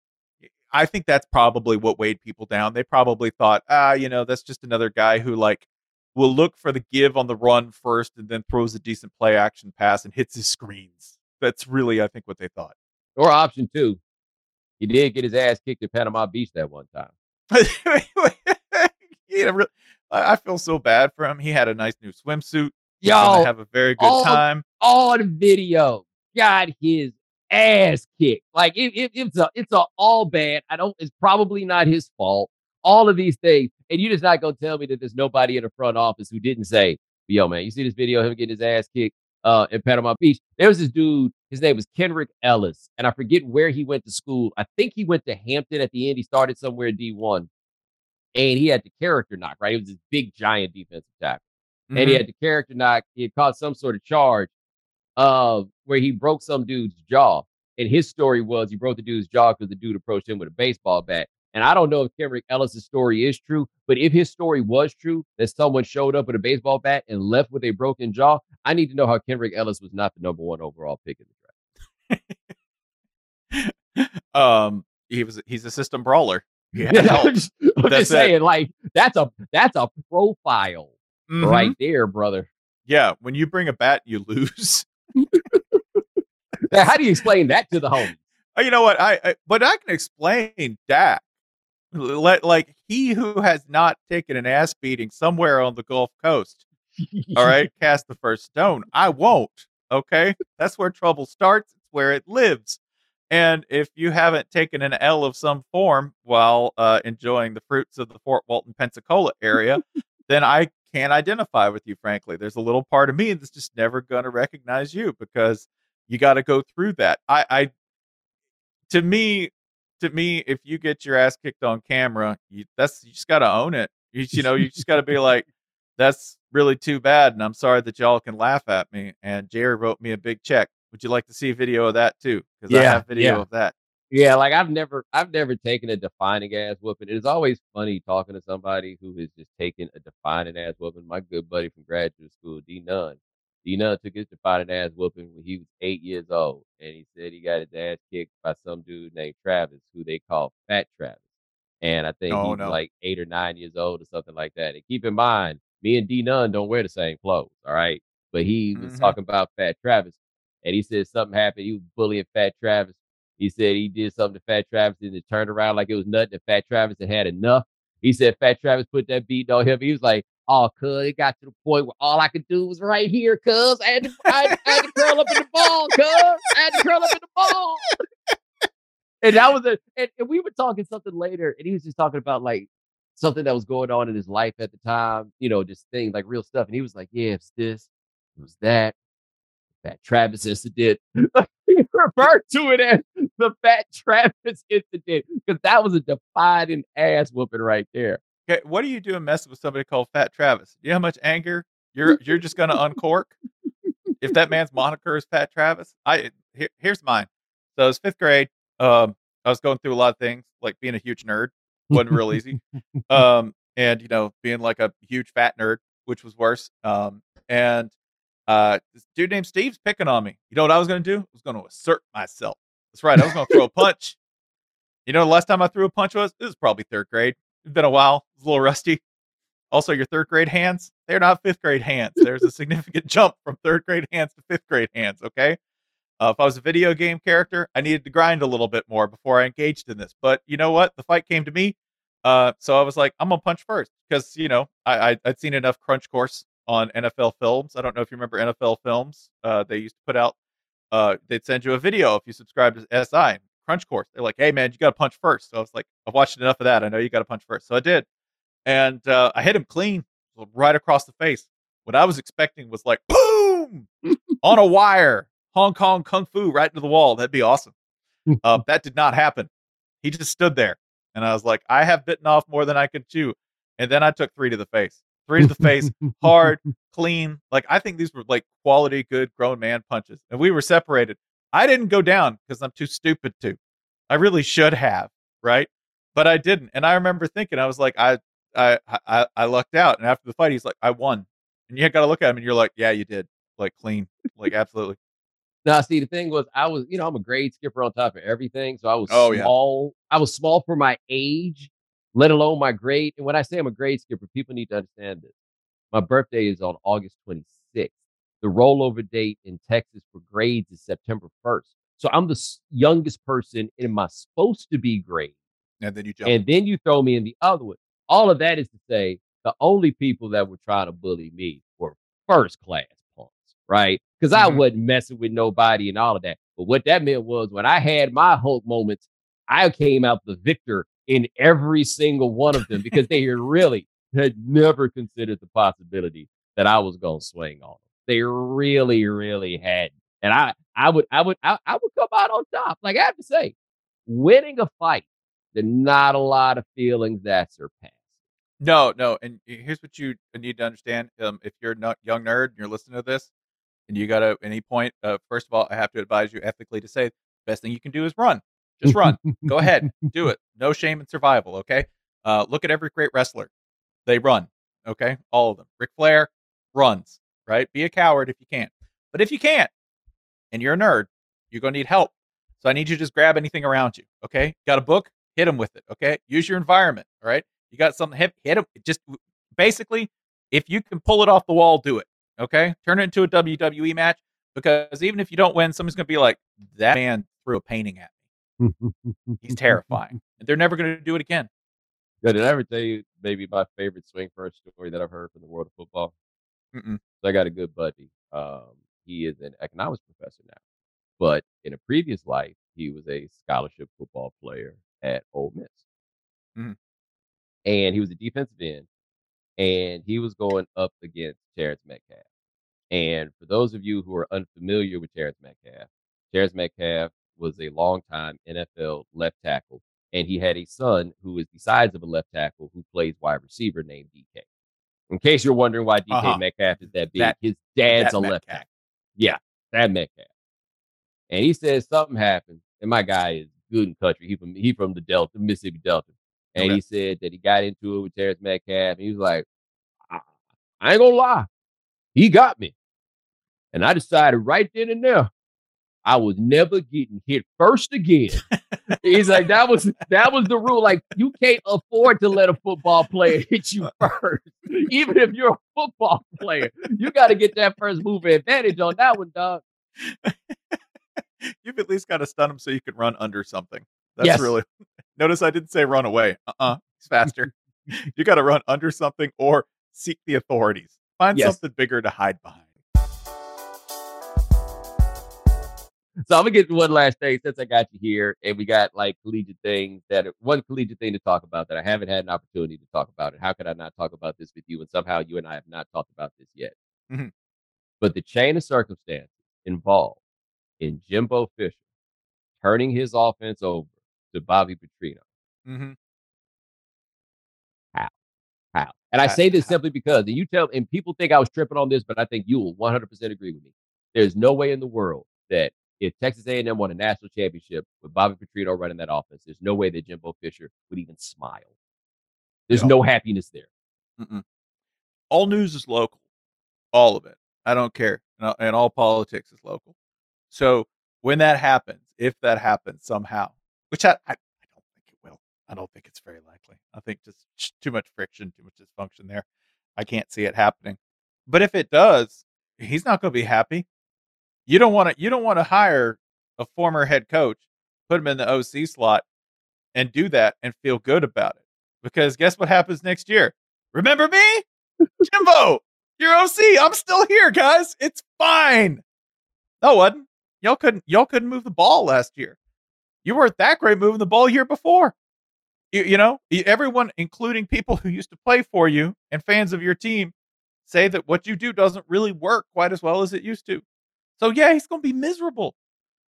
I think that's probably what weighed people down. They probably thought, ah, you know, that's just another guy who like will look for the give on the run first and then throws a decent play action pass and hits his screens. That's really, I think, what they thought. Or option two, he did get his ass kicked at Panama Beach that one time. <laughs> really, I I feel so bad for him. He had a nice new swimsuit. He's Yo, have a very good all- time. on video, got his ass kicked. Like it, it, it's a it's a all bad. I don't. It's probably not his fault. All of these things, and you're just not gonna tell me that there's nobody in the front office who didn't say, "Yo, man, you see this video of him getting his ass kicked uh, in Panama Beach." There was this dude. His name was Kendrick Ellis, and I forget where he went to school. I think he went to Hampton at the end. He started somewhere in D1, and he had the character knock. Right, he was this big giant defensive tackle and he Mhm. had the character knock. He had caught some sort of charge uh, where he broke some dude's jaw. And his story was he broke the dude's jaw because the dude approached him with a baseball bat. And I don't know if Kendrick Ellis' story is true, but if his story was true, that someone showed up with a baseball bat and left with a broken jaw, I need to know how Kendrick Ellis was not the number one overall pick in the draft. <laughs> um, he was he's a system brawler. <laughs> <laughs> Yeah, I'm just, I'm just saying, like that's a that's a profile mm-hmm. right there, brother. Yeah, when you bring a bat, you lose. How do you explain that to the homies? Uh, you know what? I, I but I can explain Dak. Let like he who has not taken an ass beating somewhere on the Gulf Coast. <laughs> all right, cast the first stone. I won't. Okay, that's where trouble starts. It's where it lives. And if you haven't taken an L of some form while uh, enjoying the fruits of the Fort Walton, Pensacola area, <laughs> then I can't identify with you, frankly. There's a little part of me that's just never going to recognize you because you got to go through that. I, I, to me, to me, if you get your ass kicked on camera, you, that's you just got to own it. You, you know, you just got to be <laughs> like, that's really too bad, and I'm sorry that y'all can laugh at me. And Jerry wrote me a big check would you like to see a video of that too? Because yeah, I have video yeah. of that. Yeah, like I've never, I've never taken a defining ass whooping. It's always funny talking to somebody who has just taken a defining ass whooping. My good buddy from graduate school, D Nunn, D Nunn took his defining ass whooping when he was eight years old, and he said he got his ass kicked by some dude named Travis, who they call Fat Travis. And I think oh, he's no. like eight or nine years old or something like that. And keep in mind, me and D Nunn don't wear the same clothes, all right? But he was mm-hmm. talking about Fat Travis and he said something happened. He was bullying Fat Travis. He said he did something to Fat Travis and it turned around like it was nothing. And Fat Travis had had enough. He said Fat Travis put that beat on him. He was like, "Oh, cuz it got to the point where all I could do was right here, cuz I had to, I I had to curl up in the ball, cuz I had to curl up in the ball." and that was a, and, and we were talking something later, and he was just talking about like something that was going on in his life at the time, you know, just things like real stuff. And he was like, "Yeah, it's this, it was that, Fat Travis incident. <laughs> he referred to it as the Fat Travis incident because that was a defining ass whooping right there. Okay, what are you doing messing with somebody called Fat Travis? You know how much anger you're <laughs> you're just gonna uncork if that man's moniker is Fat Travis? I here, here's mine. So it's fifth grade. Um, I was going through a lot of things, like being a huge nerd wasn't real easy. <laughs> Um, and you know, being like a huge fat nerd, which was worse. Um, and uh, this dude named Steve's picking on me. You know what I was going to do? I was going to assert myself. That's right. I was going to throw a punch. You know, the last time I threw a punch was this was probably third grade. It's been a while. It's a little rusty. Also, your third grade hands, they're not fifth grade hands. There's a significant <laughs> jump from third grade hands to fifth grade hands. Okay. Uh, if I was a video game character, I needed to grind a little bit more before I engaged in this. But you know what? The fight came to me. Uh, so I was like, I'm gonna punch first because you know I, I would seen enough Crunch Course on NFL Films. I don't know if you remember NFL Films. Uh, they used to put out. Uh, they'd send you a video if you subscribe to SI Crunch Course. They're like, "Hey man, you got to punch first. So I was like, "I've watched enough of that. I know you got to punch first. So I did, and uh, I hit him clean, right across the face. What I was expecting was like, boom, on a <laughs> wire, Hong Kong kung fu right into the wall. That'd be awesome. Uh, <laughs> that did not happen. He just stood there, and I was like, I have bitten off more than I could chew. And then I took three to the face three to the face, hard, <laughs> clean. Like I think these were like quality, good grown man punches. And we were separated. I didn't go down because I'm too stupid to. I really should have, right? But I didn't. And I remember thinking, I was like, I I I, I lucked out. And after the fight, he's like, I won. And you got to look at him and you're like, yeah, you did. Like clean, like absolutely. Now, see, the thing was, I was, you know, I'm a grade skipper on top of everything. So I was oh, small. Yeah. I was small for my age let alone my grade. And when I say I'm a grade skipper, people need to understand this. My birthday is on August 26th. The rollover date in Texas for grades is September 1st. So I'm the youngest person in my supposed to be grade. And then you jump. And then you throw me in the other one. All of that is to say the only people that were trying to bully me were first class punks, right? Because mm-hmm. I wasn't messing with nobody and all of that. But what that meant was when I had my Hulk moments, I came out the victor in every single one of them because they really had never considered the possibility that I was going to swing on. They really, really had. And I, I would, I would, I, I would come out on top. Like I have to say, winning a fight, there's not a lot of feelings that surpass. No, no. And here's what you need to understand. Um, if you're a young nerd and you're listening to this, and you got to, any point, uh, first of all, I have to advise you ethically to say, best thing you can do is run Just run. Go ahead. Do it. No shame in survival. Okay. Uh, look at every great wrestler. They run. Okay. All of them. Ric Flair runs, right? Be a coward if you can't. But if you can't, and you're a nerd, you're going to need help. So I need you to just grab anything around you. Okay. Got a book? Hit them with it. Okay. Use your environment. All right. You got something, hit, hit them. Just basically, if you can pull it off the wall, do it. Okay. Turn it into a WWE match because even if you don't win, somebody's going to be like, that man threw a painting at me. He's terrifying. <laughs> And they're never going to do it again. Did I ever tell you maybe my favorite swing first story that I've heard from the world of football? Mm-mm. So I got a good buddy. Um, he is an economics professor now, but in a previous life, he was a scholarship football player at Ole Miss, Mhm. and he was a defensive end, and he was going up against Terrence Metcalf. And for those of you who are unfamiliar with Terrence Metcalf, Terrence Metcalf was a longtime NFL left tackle, and he had a son who is the size of a left tackle who plays wide receiver named DK. In case you're wondering why DK Uh-huh. Metcalf is that big, That- his dad's a left tackle. Yeah, that Metcalf. And he says something happened, and my guy is good in country. He from he from the Delta, Mississippi Delta. And Okay. he said that he got into it with Terrence Metcalf, and he was like, I, I ain't gonna lie, he got me. And I decided right then and there, I was never getting hit first again. He's like, that was that was the rule. Like, you can't afford to let a football player <laughs> hit you first, even if you're a football <laughs> player. You got to get that first move advantage on that one, dog. You've at least got to stun him so you can run under something. That's Yes. really. <laughs> Notice I didn't say run away. Uh uh He's faster. you got to run under something or seek the authorities. Find Yes. something bigger to hide behind. So I'm gonna get one last thing since I got you here, and we got like collegiate things that one collegiate thing to talk about that I haven't had an opportunity to talk about. And how could I not talk about this with you? And somehow you and I have not talked about this yet. Mhm. But the chain of circumstances involved in Jimbo Fisher turning his offense over to Bobby Petrino. Mm-hmm. How? And I How- say this how? simply because, and you tell, and people think I was tripping on this, but I think you will 100% agree with me. There's no way in the world that if Texas A&M won a national championship with Bobby Petrino running that offense, there's no way that Jimbo Fisher would even smile. There's Yeah. no happiness there. Mm-mm. All news is local, all of it. I don't care, and uh, all- politics is local. So when that happens, if that happens somehow, which I, I, I don't think it will. I don't think it's very likely. I think just too much friction, too much dysfunction there. I can't see it happening. But if it does, he's not going to be happy. You don't want to. You don't want to hire a former head coach, put him in the OC slot, and do that and feel good about it. Because guess what happens next year? Remember me? Jimbo, your OC. I'm still here, guys. It's fine. No, wasn't. Y'all couldn't y'all couldn't move the ball last year. You weren't that great moving the ball year before. You, you know, everyone, including people who used to play for you and fans of your team, say that what you do doesn't really work quite as well as it used to. So yeah, he's gonna be miserable.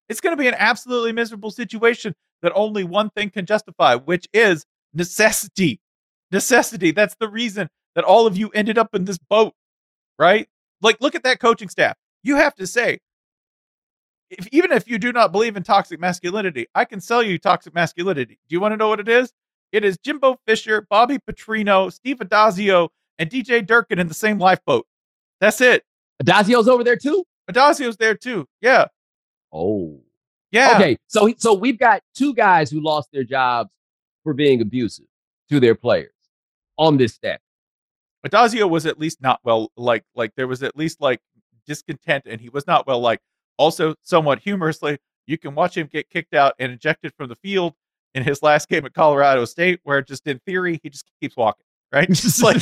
It's gonna be an absolutely miserable situation that only one thing can justify, which is necessity. Necessity. That's the reason that all of you ended up in this boat, right? Like, look at that coaching staff. You have to say, if even if you do not believe in toxic masculinity, I can sell you toxic masculinity. Do you want to know what it is? It is Jimbo Fisher, Bobby Petrino, Steve Addazio, and DJ Durkin in the same lifeboat. That's it. Addazio's over there too? Addazio's there too. Yeah. Oh. Yeah. Okay. So so we've got two guys who lost their jobs for being abusive to their players on this staff. Adazio was at least not well like like there was at least like discontent and he was not well like also somewhat humorously you can watch him get kicked out and ejected from the field in his last game at Colorado State where just in theory he just keeps walking right just <laughs> like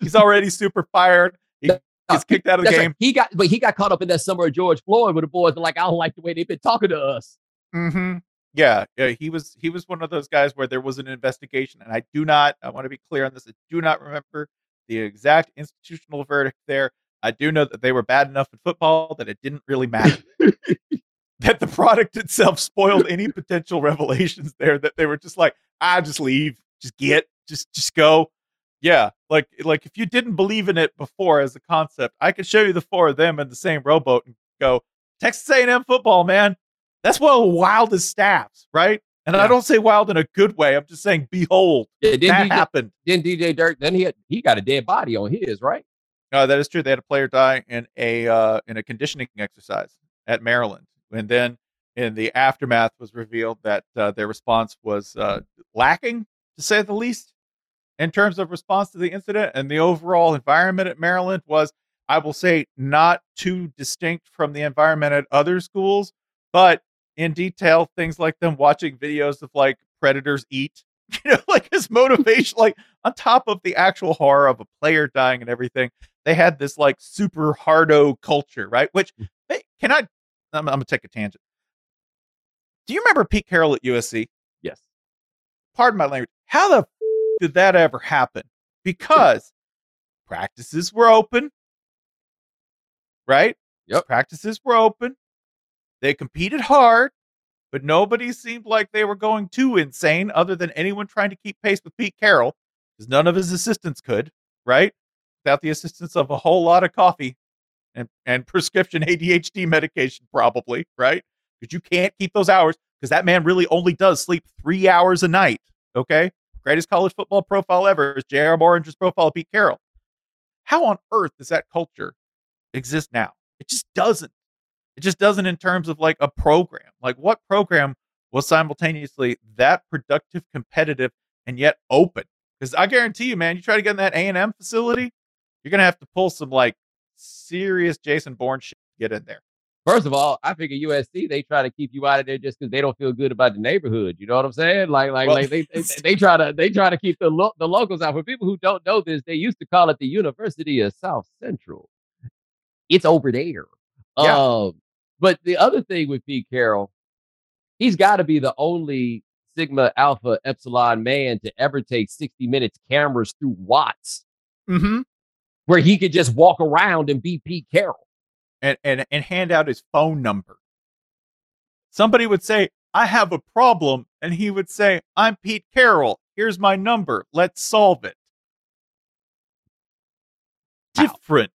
he's already super fired he gets kicked out of the That's game right. He got, but he got caught up in that summer of George Floyd where the boys are like, I don't like the way they've been talking to us. Mm-hmm. Yeah, yeah, he was he was one of those guys where there was an investigation, and I do not. I want to be clear on this. I do not remember the exact institutional verdict there. I do know that they were bad enough in football that it didn't really matter. <laughs> that the product itself spoiled any potential revelations there. That they were just like, ah, just leave, just get, just just go. Yeah, like like if you didn't believe in it before as a concept, I could show you the four of them in the same rowboat and go Texas A&M football, man. That's one of the wildest staffs, right? And I don't say wild in a good way. I'm just saying, behold, Yeah, that DJ, happened. then DJ Dirk, then he had, he got a dead body on his, right? Uh, that is true. They had a player die in a uh, in a conditioning exercise at Maryland, and then in the aftermath was revealed that uh, their response was uh, lacking, to say the least, in terms of response to the incident. And the overall environment at Maryland was, I will say, not too distinct from the environment at other schools, but in detail, things like them watching videos of like predators eat, <laughs> you know, like his motivation, like on top of the actual horror of a player dying and everything they had this like super hardo culture, right? Which mm. hey, can I? I'm, I'm gonna take a tangent. Do you remember Pete Carroll at USC? Yes. Pardon my language. How the did that ever happen? Because practices were open, right? Yep. Practices were open. They competed hard, but nobody seemed like they were going too insane, other than anyone trying to keep pace with Pete Carroll, because none of his assistants could, right? Without the assistance of a whole lot of coffee and, and <laughs> prescription ADHD medication, probably, right? Because you can't keep those hours, because that man really only does sleep three hours a night. Okay. Greatest college football profile ever is J.R. Orange's profile of Pete Carroll. How on earth does that culture exist now? It just doesn't. It just doesn't in terms of like a program. Like what program was simultaneously that productive, competitive, and yet open? Because I guarantee you, man, you try to get in that A and M facility, you're gonna have to pull some like serious Jason Bourne shit to get in there. First of all, I figure USC they try to keep you out of there just because they don't feel good about the neighborhood. You know what I'm saying? Like, like, Well- like they, they they try to they try to keep the lo- the locals out. For people who don't know this, they used to call it the University of South Central. It's over there. Yeah. Um, but the other thing with Pete Carroll, he's got to be the only Sigma Alpha Epsilon man to ever take 60 minutes cameras through Watts, Mm-hmm. where he could just walk around and be Pete Carroll. And, and and hand out his phone number. Somebody would say, I have a problem, and he would say, I'm Pete Carroll. Here's my number. Let's solve it. Wow. Different,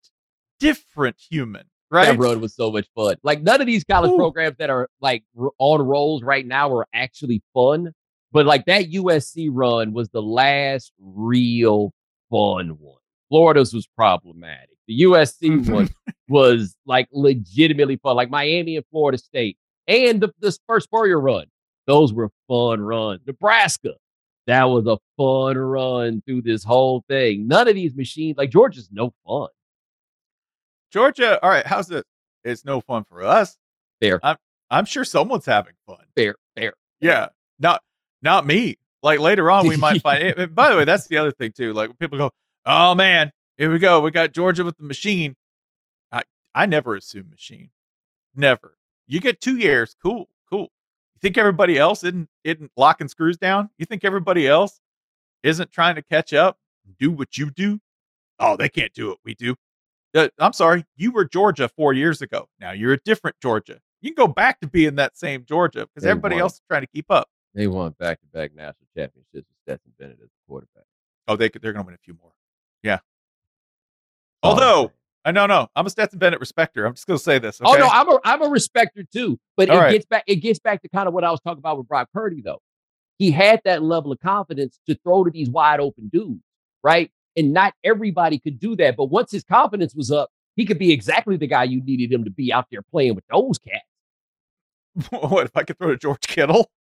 different human, right? That road was so much fun. Like none of these college Ooh. programs that are like on rolls right now are actually fun. But like that USC run was the last real fun one. Florida's was problematic. The USC one mm-hmm. was like legitimately fun. Like Miami and Florida State and the, the first Spurrier run. Those were fun runs. Nebraska. That was a fun run through this whole thing. None of these machines, like Georgia's no fun. Georgia, all right, how's it? It's no fun for us. Fair. I'm I'm sure someone's having fun. Fair, fair. Yeah. Not not me. Like later on we might find it. By the way, that's the other thing too. Like people go, Oh man, here we go. We got Georgia with the machine. I I never assume machine. Never. You get two years, cool, cool. You think everybody else isn't isn't locking screws down? You think everybody else isn't trying to catch up, do what you do? Oh, they can't do what we do. Uh, I'm sorry, you were Georgia four years ago. Now you're a different Georgia. You can go back to being that same Georgia because everybody else is trying to keep up. They won back to back national championships with Stetson Bennett as quarterback. Oh, they could- they're going to win a few more. Yeah. Oh, Although. I no no, I'm a Stetson Bennett respecter. I'm just going to say this. oh no, I'm a I'm a respecter too. But All it right. gets back it gets back to kind of what I was talking about with Brock Purdy though. He had that level of confidence to throw to these wide open dudes, right? And not everybody could do that. But once his confidence was up, he could be exactly the guy you needed him to be out there playing with those cats. <laughs> what if I could throw to George Kittle?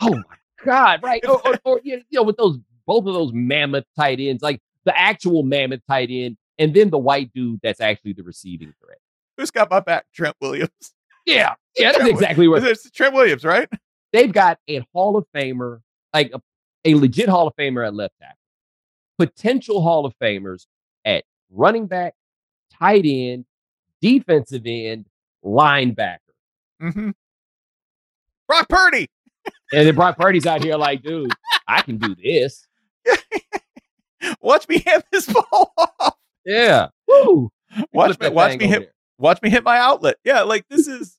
Oh my God, right? <laughs> Or, or, or you know, with those both of those mammoth tight ends, like the actual mammoth tight end, and then the white dude that's actually the receiving threat. Who's got my back? Trent Williams. <laughs> Yeah, yeah, that's Trent- exactly what It's Trent Williams, right? they've got a Hall of Famer, like a, a legit Hall of Famer at left tackle, potential Hall of Famers at running back, tight end, defensive end, linebacker. Mm-hmm. Brock Purdy. And then Brock Purdy's out here like, dude, I can do this. <laughs> Watch me hand this ball off. Yeah. Woo. Watch me, watch me hit, there. watch me hit my outlet. Yeah, like this is.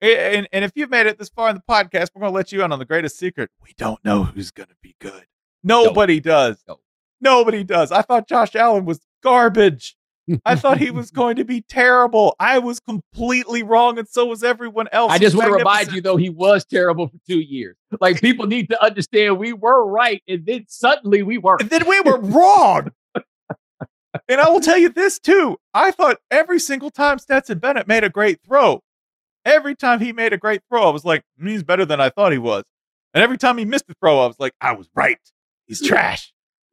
And, and if you've made it this far in the podcast, we're gonna let you in on the greatest secret. We don't know who's gonna be good. Nobody does. No. Nobody does. I thought Josh Allen was garbage. I thought he was going to be terrible. I was completely wrong, and so was everyone else. I just want to remind you, though, he was terrible for two years. Like people need to understand we were right, and then suddenly we were. And then we were wrong. And I will tell you this too. I thought every single time Stetson Bennett made a great throw, every time he made a great throw, I was like, mm, he's better than I thought he was. And every time he missed the throw, I was like, I was right. He's trash.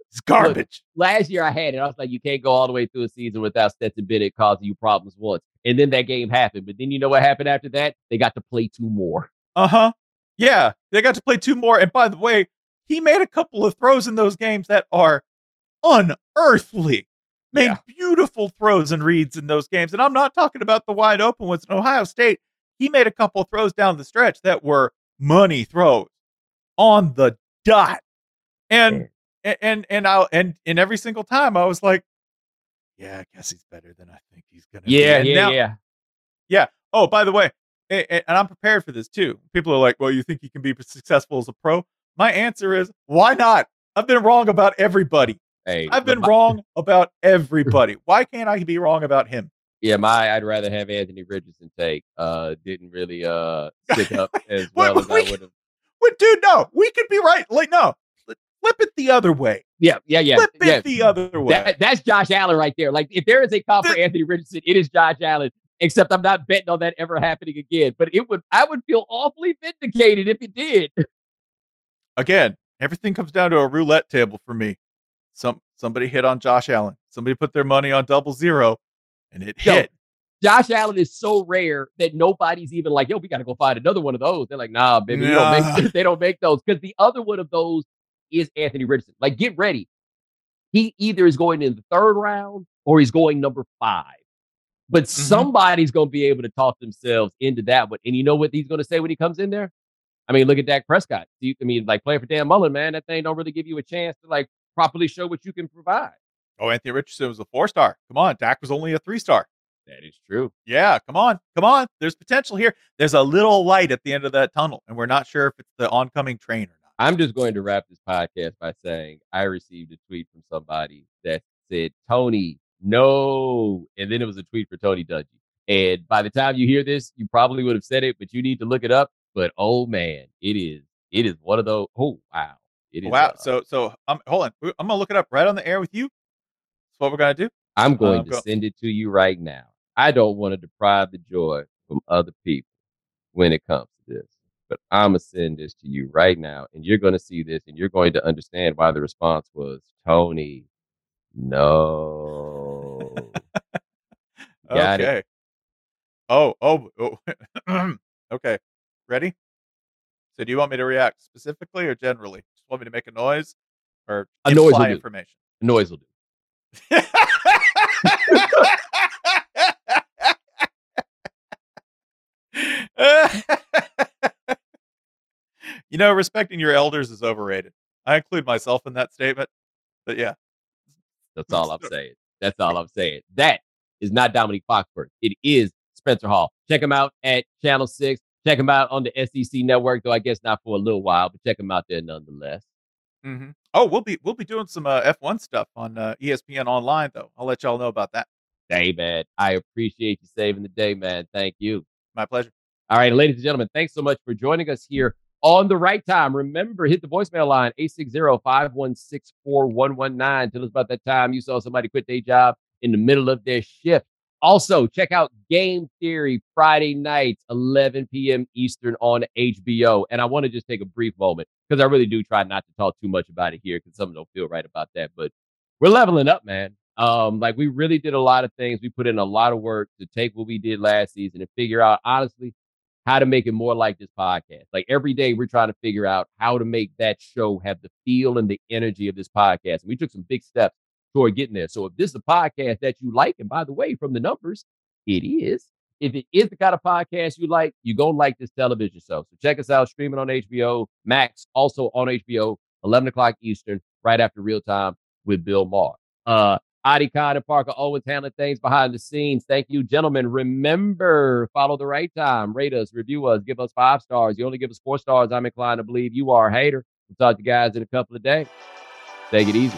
It's garbage. Look, last year I had it. I was like, you can't go all the way through a season without Stetson Bennett causing you problems once. And then that game happened. But then you know what happened after that? They got to play two more. Uh huh. Yeah, they got to play two more. And by the way, he made a couple of throws in those games that are unearthly. Made yeah. beautiful throws and reads in those games. And I'm not talking about the wide open ones in Ohio State. He made a couple of throws down the stretch that were money throws on the dot. And and and and I and and every single time I was like, yeah, I guess he's better than I think he's gonna. Yeah, be. yeah, now, yeah, yeah. Oh, by the way, and, and I'm prepared for this too. People are like, well, you think he can be successful as a pro? My answer is, why not? I've been wrong about everybody. Hey, I've been my, wrong <laughs> about everybody. Why can't I be wrong about him? Yeah, my I'd rather have Anthony Richardson take. Uh, didn't really uh stick up <laughs> as well as I would have. But dude, no, we could be right. Like, no, flip it the other way. Yeah, yeah, yeah. Flip yeah. it the other way. That, that's Josh Allen right there. Like, if there is a call for Anthony Richardson, it is Josh Allen. Except I'm not betting on that ever happening again. But it would, I would feel awfully vindicated if it did. Again, everything comes down to a roulette table for me. Some somebody hit on Josh Allen. Somebody put their money on double zero, and it Yo, hit. Josh Allen is so rare that nobody's even like, yo, we got to go find another one of those. They're like, nah, baby, nah. Don't make, <laughs> they don't make those because the other one of those is Anthony Richardson. Like, get ready. He either is going in the third round or he's going number five. But mm-hmm. somebody's going to be able to talk themselves into that one. And you know what he's going to say when he comes in there? I mean, look at Dak Prescott. I mean, like playing for Dan Mullen, man, that thing don't really give you a chance to like properly show what you can provide. Oh, Anthony Richardson was a four star. Come on, Dak was only a three star. That is true. Yeah, come on, come on. There's potential here. There's a little light at the end of that tunnel, and we're not sure if it's the oncoming train or not. I'm just going to wrap this podcast by saying I received a tweet from somebody that said, Tony, no. And then it was a tweet for Tony Dungy. And by the time you hear this, you probably would have said it, but you need to look it up. But oh man, it is it is one of those. Oh wow, it is. Wow. Uh, so so um, hold on. I'm gonna look it up right on the air with you. That's what we're gonna do. I'm going uh, to go. send it to you right now. I don't want to deprive the joy from other people when it comes to this but I'm gonna send this to you right now, and you're gonna see this, and you're going to understand why the response was Tony. No. <laughs> Got okay. It. Oh, oh, oh. <clears throat> okay. Ready? So, do you want me to react specifically or generally? Want me to make a noise or a noise will information? Do. A noise will do. <laughs> you know, respecting your elders is overrated. I include myself in that statement. But yeah. That's <laughs> all I'm saying. That's all I'm saying. That is not Dominique Foxworth. It is Spencer Hall. Check him out at Channel 6. Check him out on the SEC network, though I guess not for a little while, but check him out there nonetheless. Mm-hmm. Oh, we'll be we'll be doing some uh, F1 stuff on uh, ESPN online, though. I'll let y'all know about that. Hey, man. I appreciate you saving the day, man. Thank you. My pleasure. All right, ladies and gentlemen, thanks so much for joining us here on the right time. Remember, hit the voicemail line 860-516-4119. Tell us about that time you saw somebody quit their job in the middle of their shift. Also, check out Game Theory Friday nights, 11 p.m. Eastern on HBO. And I want to just take a brief moment because I really do try not to talk too much about it here because some don't feel right about that. But we're leveling up, man. Um, like we really did a lot of things. We put in a lot of work to take what we did last season and figure out, honestly, how to make it more like this podcast. Like every day, we're trying to figure out how to make that show have the feel and the energy of this podcast. And we took some big steps toward getting there. So if this is a podcast that you like, and by the way, from the numbers, it is. If it is the kind of podcast you like, you're going to like this television show. So check us out streaming on HBO Max, also on HBO, 11 o'clock Eastern, right after real time with Bill Maher. Uh, Adi Khan and Parker Owens handling things behind the scenes. Thank you, gentlemen. Remember, follow the right time. Rate us, review us, give us five stars. You only give us four stars. I'm inclined to believe you are a hater. We'll talk to you guys in a couple of days. Take it easy.